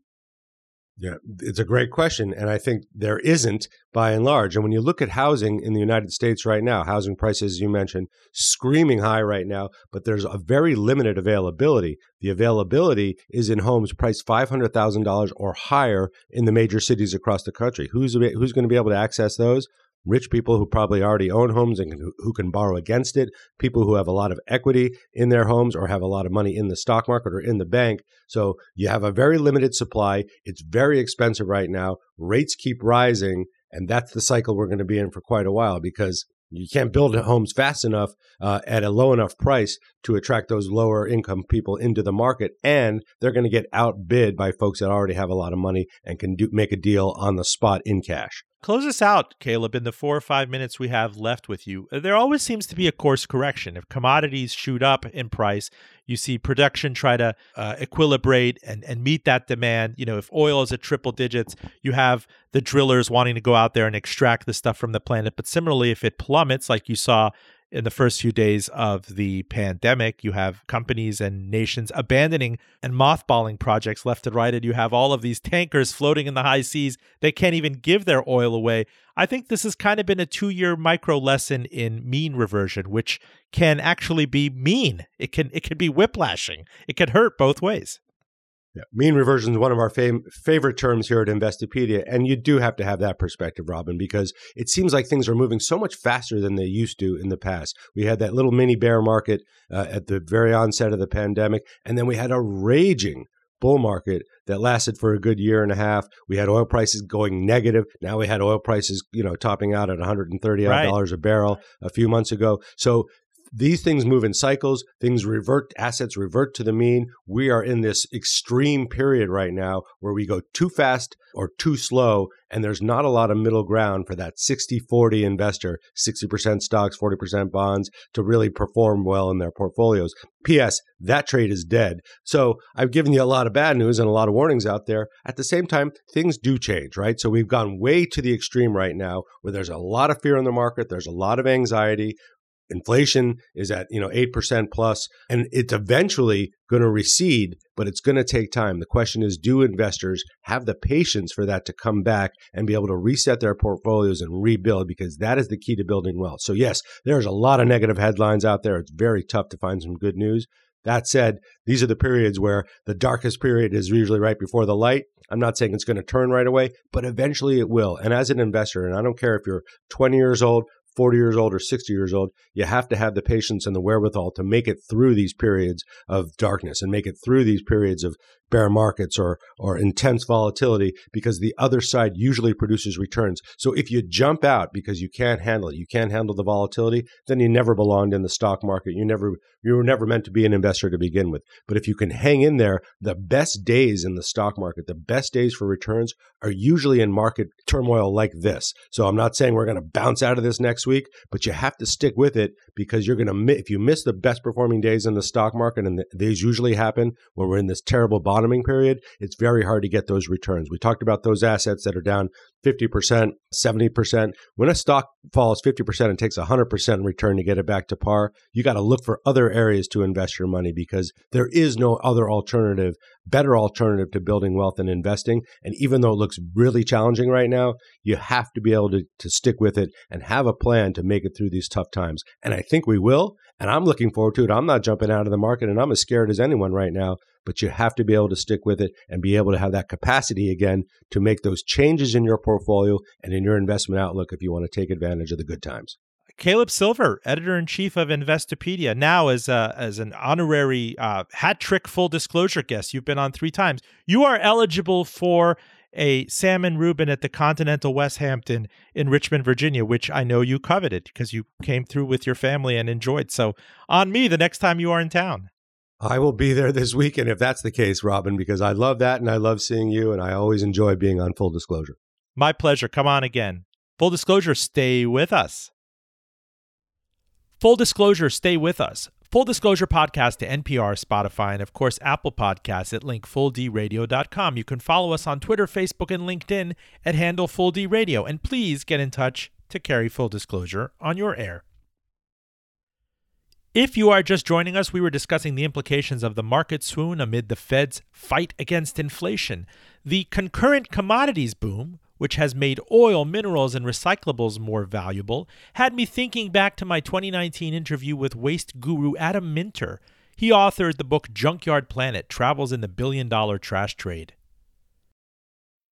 Yeah, it's a great question. And I think there isn't by and large. And when you look at housing in the United States right now, housing prices, you mentioned, screaming high right now, but there's a very limited availability. The availability is in homes priced $500,000 or higher in the major cities across the country. Who's, who's going to be able to access those? Rich people who probably already own homes and can, who can borrow against it, people who have a lot of equity in their homes or have a lot of money in the stock market or in the bank. So you have a very limited supply. It's very expensive right now. Rates keep rising. And that's the cycle we're going to be in for quite a while because you can't build homes fast enough uh, at a low enough price to attract those lower income people into the market, and they're going to get outbid by folks that already have a lot of money and can do, make a deal on the spot in cash. Close us out, Caleb, in the four or five minutes we have left with you. There always seems to be a course correction. If commodities shoot up in price, you see production try to uh, equilibrate and, and meet that demand. You know, if oil is at triple digits, you have the drillers wanting to go out there and extract the stuff from the planet. But similarly, if it plummets, like you saw in the first few days of the pandemic. You have companies and nations abandoning and mothballing projects left and right, and you have all of these tankers floating in the high seas. They can't even give their oil away. I think this has kind of been a two year micro lesson in mean reversion, which can actually be mean. It can it can be whiplashing. It can hurt both ways. Yeah. Mean reversion is one of our fam- favorite terms here at Investopedia. And you do have to have that perspective, Robin, because it seems like things are moving so much faster than they used to in the past. We had that little mini bear market uh, at the very onset of the pandemic, and then we had a raging bull market that lasted for a good year and a half. We had oil prices going negative. Now we had oil prices, you know, topping out at 130 right. dollars a barrel a few months ago. So these things move in cycles. Things revert, assets revert to the mean. We are in this extreme period right now where we go too fast or too slow, and there's not a lot of middle ground for that 60 40 investor, 60% stocks, 40% bonds to really perform well in their portfolios. P.S. That trade is dead. So I've given you a lot of bad news and a lot of warnings out there. At the same time, things do change, right? So we've gone way to the extreme right now where there's a lot of fear in the market, there's a lot of anxiety inflation is at you know 8% plus and it's eventually going to recede but it's going to take time. The question is do investors have the patience for that to come back and be able to reset their portfolios and rebuild? Because that is the key to building wealth. So yes there's a lot of negative headlines out there. It's very tough to find some good news. That said these are the periods where the darkest period is usually right before the light. I'm not saying it's going to turn right away, but eventually it will. And as an investor, and I don't care if you're 20 years old 40 years old or 60 years old, you have to have the patience and the wherewithal to make it through these periods of darkness and make it through these periods of bear markets or or intense volatility because the other side usually produces returns. So if you jump out because you can't handle it, you can't handle the volatility, then you never belonged in the stock market. You never you were never meant to be an investor to begin with. But if you can hang in there, the best days in the stock market, the best days for returns are usually in market turmoil like this. So I'm not saying we're going to bounce out of this next week, but you have to stick with it because you're going to if you miss the best performing days in the stock market and these usually happen when we're in this terrible bottom bottoming period, it's very hard to get those returns. We talked about those assets that are down 50%, 70%. When a stock falls 50% and takes 100% return to get it back to par, you got to look for other areas to invest your money because there is no other alternative, better alternative to building wealth and investing. And even though it looks really challenging right now, you have to be able to, to stick with it and have a plan to make it through these tough times. And I think we will. And I'm looking forward to it. I'm not jumping out of the market and I'm as scared as anyone right now but you have to be able to stick with it and be able to have that capacity again to make those changes in your portfolio and in your investment outlook if you want to take advantage of the good times. Caleb Silver, editor in chief of Investopedia, now as a, as an honorary uh, hat trick full disclosure guest. You've been on three times. You are eligible for a salmon Reuben at the Continental Westhampton in Richmond, Virginia, which I know you coveted because you came through with your family and enjoyed. So on me the next time you are in town. I will be there this weekend if that's the case, Robin, because I love that and I love seeing you and I always enjoy being on Full Disclosure. My pleasure. Come on again. Full disclosure, stay with us. Full disclosure, stay with us. Full disclosure podcast to NPR, Spotify, and of course Apple Podcasts at linkfulldradio.com. You can follow us on Twitter, Facebook, and LinkedIn at handle Full D Radio. And please get in touch to carry full disclosure on your air. If you are just joining us, we were discussing the implications of the market swoon amid the Fed's fight against inflation. The concurrent commodities boom, which has made oil, minerals, and recyclables more valuable, had me thinking back to my 2019 interview with waste guru Adam Minter. He authored the book Junkyard Planet Travels in the Billion Dollar Trash Trade.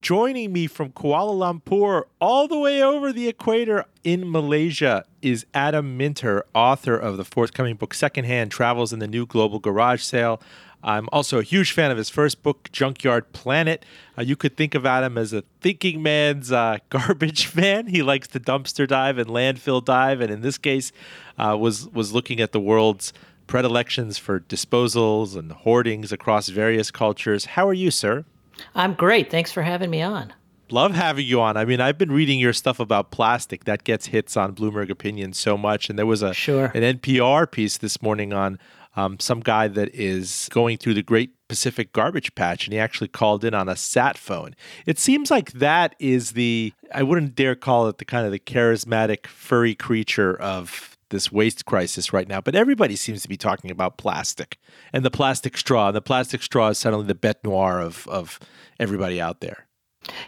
Joining me from Kuala Lumpur, all the way over the equator in Malaysia, is Adam Minter, author of the forthcoming book Secondhand Travels in the New Global Garage Sale. I'm also a huge fan of his first book, Junkyard Planet. Uh, you could think of Adam as a thinking man's uh, garbage man. He likes to dumpster dive and landfill dive, and in this case, uh, was was looking at the world's predilections for disposals and hoardings across various cultures. How are you, sir? I'm great. Thanks for having me on. Love having you on. I mean, I've been reading your stuff about plastic that gets hits on Bloomberg Opinion so much, and there was a sure. an NPR piece this morning on um, some guy that is going through the Great Pacific Garbage Patch, and he actually called in on a sat phone. It seems like that is the I wouldn't dare call it the kind of the charismatic furry creature of this waste crisis right now, but everybody seems to be talking about plastic and the plastic straw. The plastic straw is suddenly the bête noire of of everybody out there.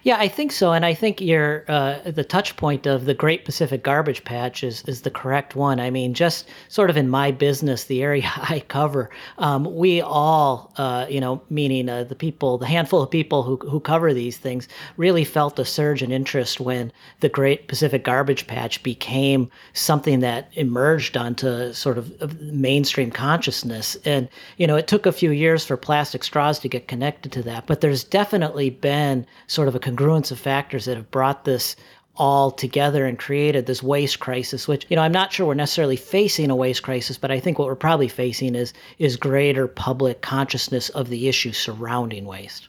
Yeah, I think so, and I think your uh, the touch point of the Great Pacific Garbage Patch is is the correct one. I mean, just sort of in my business, the area I cover, um, we all, uh, you know, meaning uh, the people, the handful of people who who cover these things, really felt a surge in interest when the Great Pacific Garbage Patch became something that emerged onto sort of mainstream consciousness. And you know, it took a few years for plastic straws to get connected to that, but there's definitely been sort sort of a congruence of factors that have brought this all together and created this waste crisis which you know i'm not sure we're necessarily facing a waste crisis but i think what we're probably facing is is greater public consciousness of the issue surrounding waste.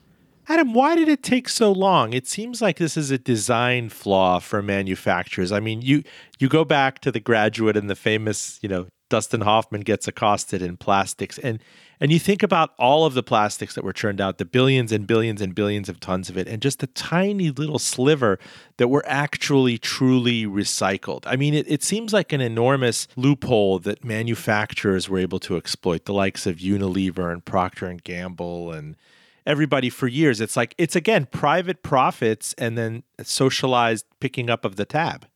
Adam why did it take so long? It seems like this is a design flaw for manufacturers. I mean you you go back to the graduate and the famous you know dustin hoffman gets accosted in plastics and and you think about all of the plastics that were churned out, the billions and billions and billions of tons of it, and just the tiny little sliver that were actually truly recycled. I mean, it, it seems like an enormous loophole that manufacturers were able to exploit, the likes of Unilever and Procter and Gamble and everybody for years. It's like it's again private profits and then socialized picking up of the tab.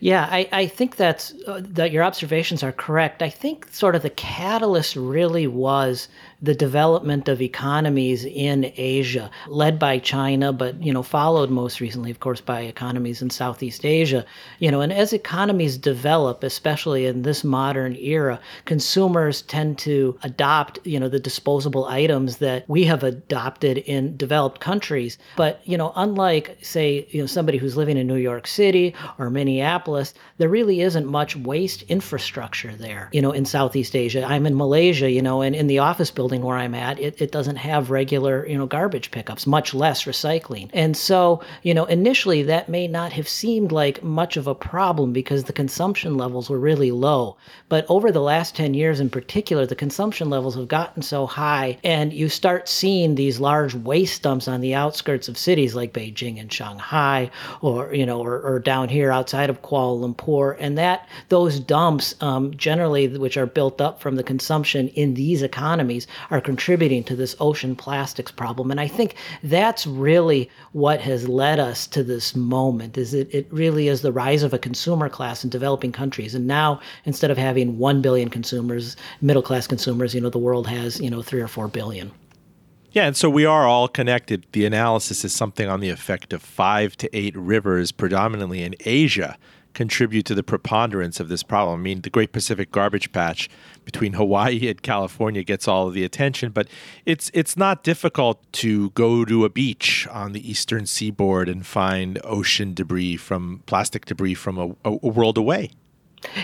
Yeah, I, I think that's uh, that your observations are correct. I think sort of the catalyst really was the development of economies in Asia, led by China, but you know followed most recently, of course, by economies in Southeast Asia. You know, and as economies develop, especially in this modern era, consumers tend to adopt you know the disposable items that we have adopted in developed countries. But you know, unlike say you know somebody who's living in New York City or Minneapolis, there really isn't much waste infrastructure there. You know, in Southeast Asia, I'm in Malaysia, you know, and in the office building building where I'm at, it, it doesn't have regular, you know, garbage pickups, much less recycling. And so, you know, initially that may not have seemed like much of a problem because the consumption levels were really low. But over the last 10 years in particular, the consumption levels have gotten so high and you start seeing these large waste dumps on the outskirts of cities like Beijing and Shanghai or, you know, or, or down here outside of Kuala Lumpur. And that those dumps um, generally, which are built up from the consumption in these economies, are contributing to this ocean plastics problem. And I think that's really what has led us to this moment is it, it really is the rise of a consumer class in developing countries. And now instead of having 1 billion consumers, middle class consumers, you know, the world has, you know, 3 or 4 billion. Yeah, and so we are all connected. The analysis is something on the effect of five to eight rivers, predominantly in Asia, contribute to the preponderance of this problem. I mean, the Great Pacific Garbage Patch between Hawaii and California gets all of the attention, but it's it's not difficult to go to a beach on the eastern seaboard and find ocean debris from plastic debris from a, a world away.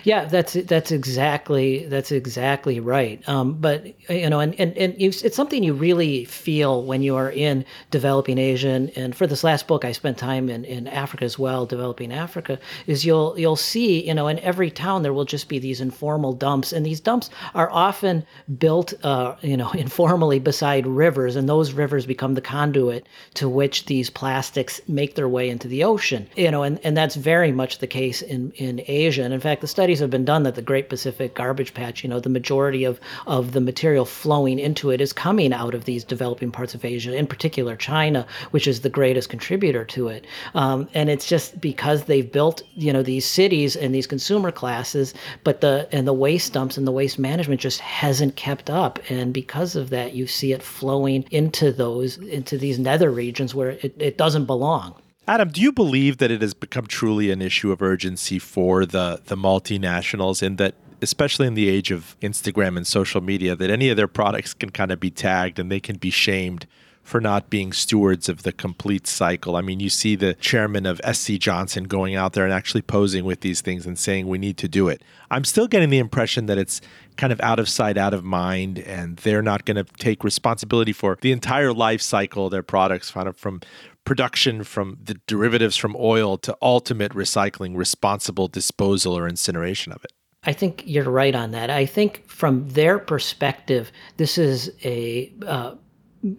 Yeah, that's that's exactly that's exactly right. Um, but you know, and and, and it's something you really feel when you are in developing Asia. And, and, for this last book, I spent time in, in Africa as well, developing Africa. Is you'll you'll see, you know, in every town there will just be these informal dumps, and these dumps are often built, uh, you know, informally beside rivers, and those rivers become the conduit to which these plastics make their way into the ocean. You know, and and that's very much the case in in Asia. And in fact, the studies have been done that the Great Pacific Garbage Patch, you know, the majority of, of the material flowing into it is coming out of these developing parts of Asia, in particular China, which is the greatest contributor to it. Um, and it's just because they've built, you know, these cities and these consumer classes, but the and the waste dumps and the waste management just hasn't kept up. And because of that, you see it flowing into those into these nether regions where it, it doesn't belong. Adam, do you believe that it has become truly an issue of urgency for the the multinationals in that especially in the age of Instagram and social media that any of their products can kind of be tagged and they can be shamed for not being stewards of the complete cycle. I mean, you see the chairman of SC Johnson going out there and actually posing with these things and saying we need to do it. I'm still getting the impression that it's kind of out of sight, out of mind, and they're not going to take responsibility for the entire life cycle of their products, from production from the derivatives from oil to ultimate recycling, responsible disposal or incineration of it. I think you're right on that. I think from their perspective, this is a uh,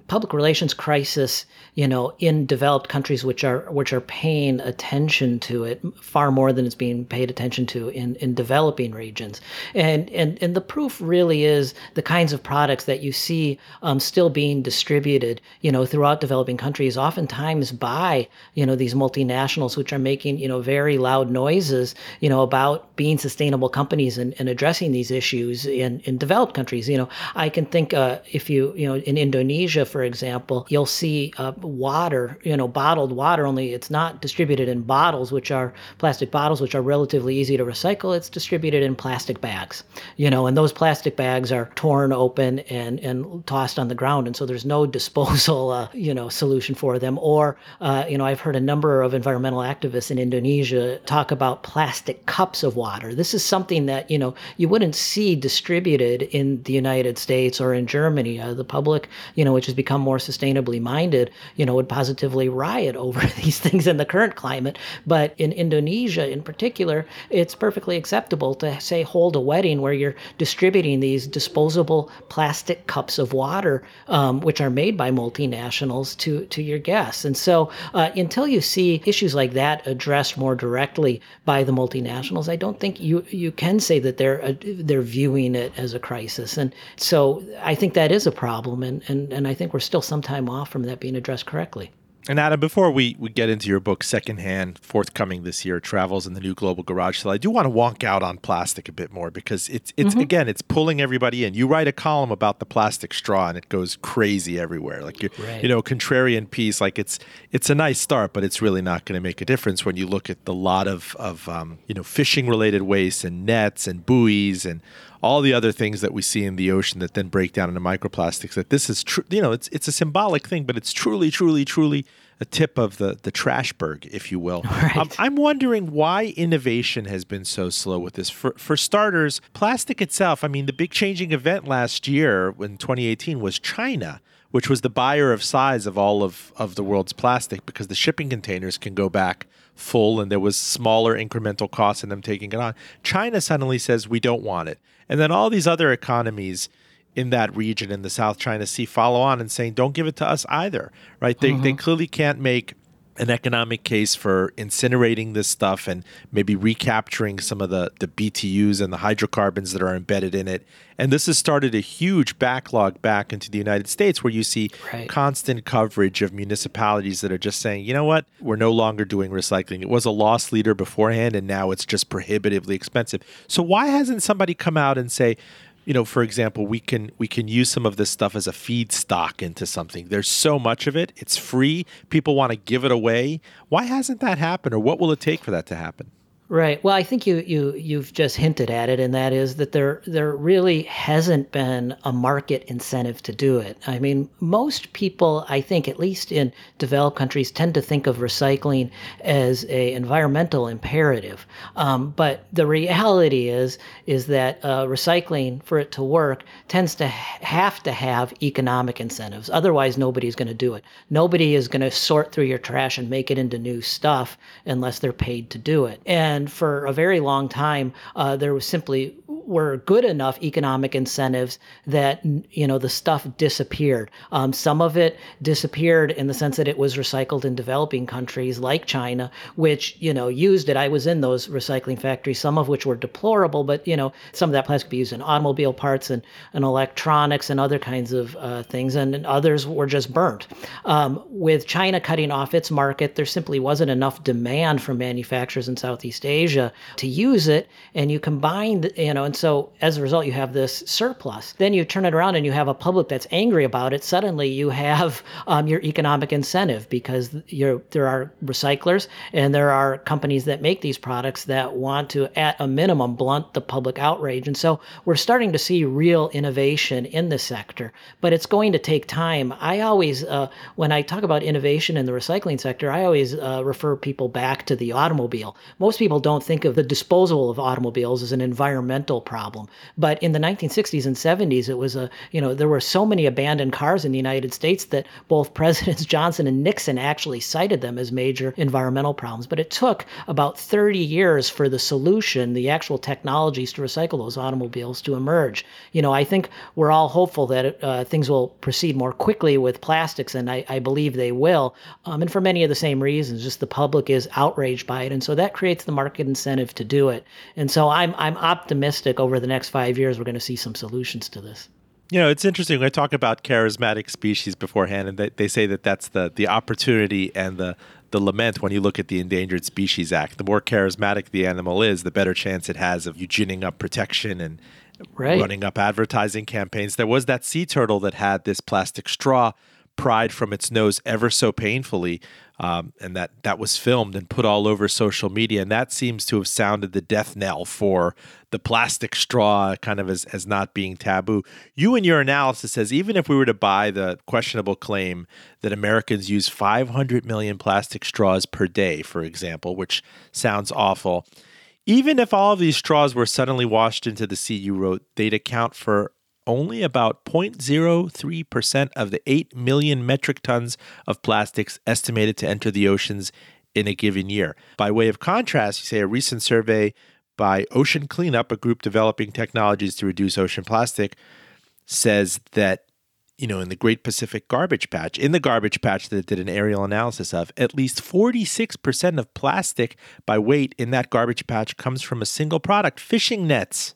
public relations crisis, you know, in developed countries which are which are paying attention to it far more than it's being paid attention to in, in developing regions. And and and the proof really is the kinds of products that you see um, still being distributed, you know, throughout developing countries, oftentimes by you know these multinationals which are making you know very loud noises, you know, about being sustainable companies and, and addressing these issues in in developed countries. You know, I can think uh, if you you know in Indonesia, for example, you'll see uh, water, you know, bottled water. Only it's not distributed in bottles, which are plastic bottles, which are relatively easy to recycle. It's distributed in plastic bags, you know, and those plastic bags are torn open and and tossed on the ground, and so there's no disposal, uh, you know, solution for them. Or, uh, you know, I've heard a number of environmental activists in Indonesia talk about plastic cups of water. This is something that you know you wouldn't see distributed in the United States or in Germany. Uh, the public, you know, which has become more sustainably minded, you know, would positively riot over these things in the current climate. But in Indonesia, in particular, it's perfectly acceptable to say hold a wedding where you're distributing these disposable plastic cups of water, um, which are made by multinationals, to to your guests. And so, uh, until you see issues like that addressed more directly by the multinationals, I don't think you you can say that they're uh, they're viewing it as a crisis. And so, I think that is a problem, and and and I think we're still some time off from that being addressed correctly. And Adam, before we, we get into your book, Secondhand, forthcoming this year, Travels in the New Global Garage Sale, I do want to wonk out on plastic a bit more because it's it's mm-hmm. again, it's pulling everybody in. You write a column about the plastic straw and it goes crazy everywhere. Like you right. you know, contrarian piece, like it's it's a nice start, but it's really not going to make a difference when you look at the lot of of um, you know fishing related waste and nets and buoys and all the other things that we see in the ocean that then break down into microplastics. That this is true, you know, it's it's a symbolic thing, but it's truly, truly, truly a tip of the the trashberg, if you will. Right. Um, I'm wondering why innovation has been so slow with this. For for starters, plastic itself. I mean, the big changing event last year in 2018 was China which was the buyer of size of all of, of the world's plastic because the shipping containers can go back full and there was smaller incremental costs in them taking it on. China suddenly says we don't want it. And then all these other economies in that region in the South China Sea follow on and saying, don't give it to us either, right? They, mm-hmm. they clearly can't make an economic case for incinerating this stuff and maybe recapturing some of the, the BTUs and the hydrocarbons that are embedded in it. And this has started a huge backlog back into the United States where you see right. constant coverage of municipalities that are just saying, you know what, we're no longer doing recycling. It was a loss leader beforehand and now it's just prohibitively expensive. So why hasn't somebody come out and say, you know, for example, we can we can use some of this stuff as a feedstock into something. There's so much of it. It's free. People want to give it away. Why hasn't that happened or what will it take for that to happen? Right. Well, I think you you you've just hinted at it, and that is that there there really hasn't been a market incentive to do it. I mean, most people, I think, at least in developed countries, tend to think of recycling as a environmental imperative. Um, but the reality is is that uh, recycling, for it to work, tends to have to have economic incentives. Otherwise, nobody's going to do it. Nobody is going to sort through your trash and make it into new stuff unless they're paid to do it. And and for a very long time, uh, there was simply were good enough economic incentives that you know the stuff disappeared. Um, some of it disappeared in the sense that it was recycled in developing countries like China, which you know used it. I was in those recycling factories, some of which were deplorable, but you know some of that plastic could be used in automobile parts and, and electronics and other kinds of uh, things, and, and, others were just burnt. Um, with China cutting off its market, there simply wasn't enough demand from manufacturers in Southeast Asia Asia to use it, and you combine, you know, and so as a result, you have this surplus. Then you turn it around and you have a public that's angry about it. Suddenly, you have um, your economic incentive because there are recyclers and there are companies that make these products that want to, at a minimum, blunt the public outrage. And so we're starting to see real innovation in this sector, but it's going to take time. I always, uh, when I talk about innovation in the recycling sector, I always uh, refer people back to the automobile. Most people don't think of the disposal of automobiles as an environmental problem. But in the 1960s and 70s, it was a, you know, there were so many abandoned cars in the United States that both Presidents Johnson and Nixon actually cited them as major environmental problems. But it took about 30 years for the solution, the actual technologies to recycle those automobiles to emerge. You know, I think we're all hopeful that uh, things will proceed more quickly with plastics, and I, I believe they will. Um, and for many of the same reasons, just the public is outraged by it. And so that creates the market incentive to do it. And so I'm, I'm optimistic over the next five years we're going to see some solutions to this. You know, it's interesting. I talk about charismatic species beforehand, and they, they say that that's the the opportunity and the the lament when you look at the Endangered Species Act. The more charismatic the animal is, the better chance it has of you ginning up protection and right. running up advertising campaigns. There was that sea turtle that had this plastic straw pried from its nose ever so painfully um, and that that was filmed and put all over social media, and that seems to have sounded the death knell for the plastic straw, kind of as as not being taboo. You and your analysis says even if we were to buy the questionable claim that Americans use 500 million plastic straws per day, for example, which sounds awful. Even if all of these straws were suddenly washed into the sea, you wrote, they'd account for only about 0.03% of the 8 million metric tons of plastics estimated to enter the oceans in a given year. By way of contrast, you say a recent survey by Ocean Cleanup, a group developing technologies to reduce ocean plastic, says that you know, in the Great Pacific Garbage Patch, in the garbage patch that it did an aerial analysis of, at least 46% of plastic by weight in that garbage patch comes from a single product fishing nets.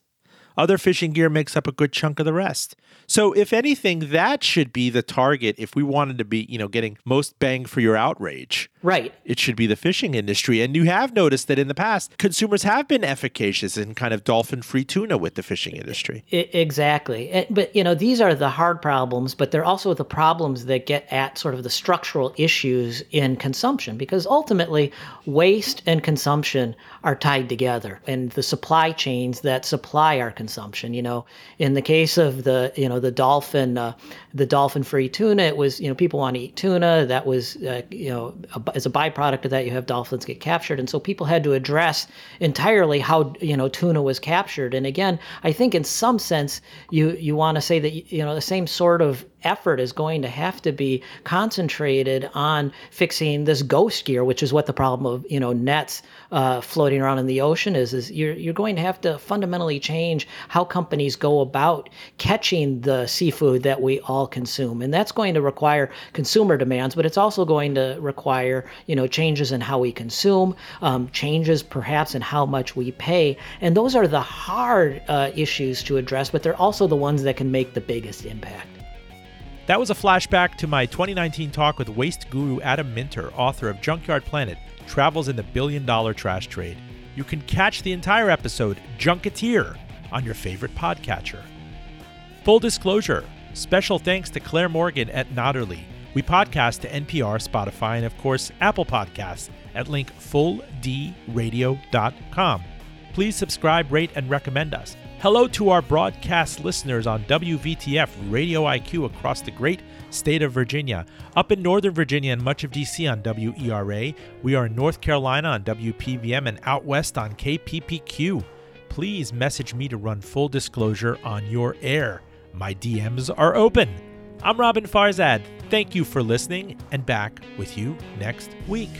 Other fishing gear makes up a good chunk of the rest. So, if anything, that should be the target if we wanted to be, you know, getting most bang for your outrage. Right. It should be the fishing industry. And you have noticed that in the past, consumers have been efficacious in kind of dolphin free tuna with the fishing industry. It, exactly. But, you know, these are the hard problems, but they're also the problems that get at sort of the structural issues in consumption because ultimately waste and consumption are tied together and the supply chains that supply our consumption. You know, in the case of the, you know, know the dolphin uh, the dolphin free tuna it was you know people want to eat tuna that was uh, you know a, as a byproduct of that you have dolphins get captured. And so people had to address entirely how you know tuna was captured. And again i think in some sense you you want to say that you know the same sort of effort is going to have to be concentrated on fixing this ghost gear, which is what the problem of you know nets uh, floating around in the ocean is. Is you're you're going to have to fundamentally change how companies go about catching the seafood that we all consume, and that's going to require consumer demands, but it's also going to require you know changes in how we consume, um, changes perhaps in how much we pay, and those are the hard uh, issues to address, but they're also the ones that can make the biggest impact. That was a flashback to my 2019 talk with waste guru Adam Minter, author of Junkyard Planet Travels in the Billion Dollar Trash Trade. You can catch the entire episode, Junketeer, on your favorite podcatcher. Full disclosure special thanks to Claire Morgan at Nodderly. We podcast to NPR, Spotify, and of course, Apple Podcasts at link fulldradio.com. Please subscribe, rate, and recommend us. Hello to our broadcast listeners on WVTF Radio IQ across the great state of Virginia. Up in Northern Virginia and much of DC on WERA. We are in North Carolina on WPVM and out west on KPPQ. Please message me to run full disclosure on your air. My DMs are open. I'm Robin Farzad. Thank you for listening and back with you next week.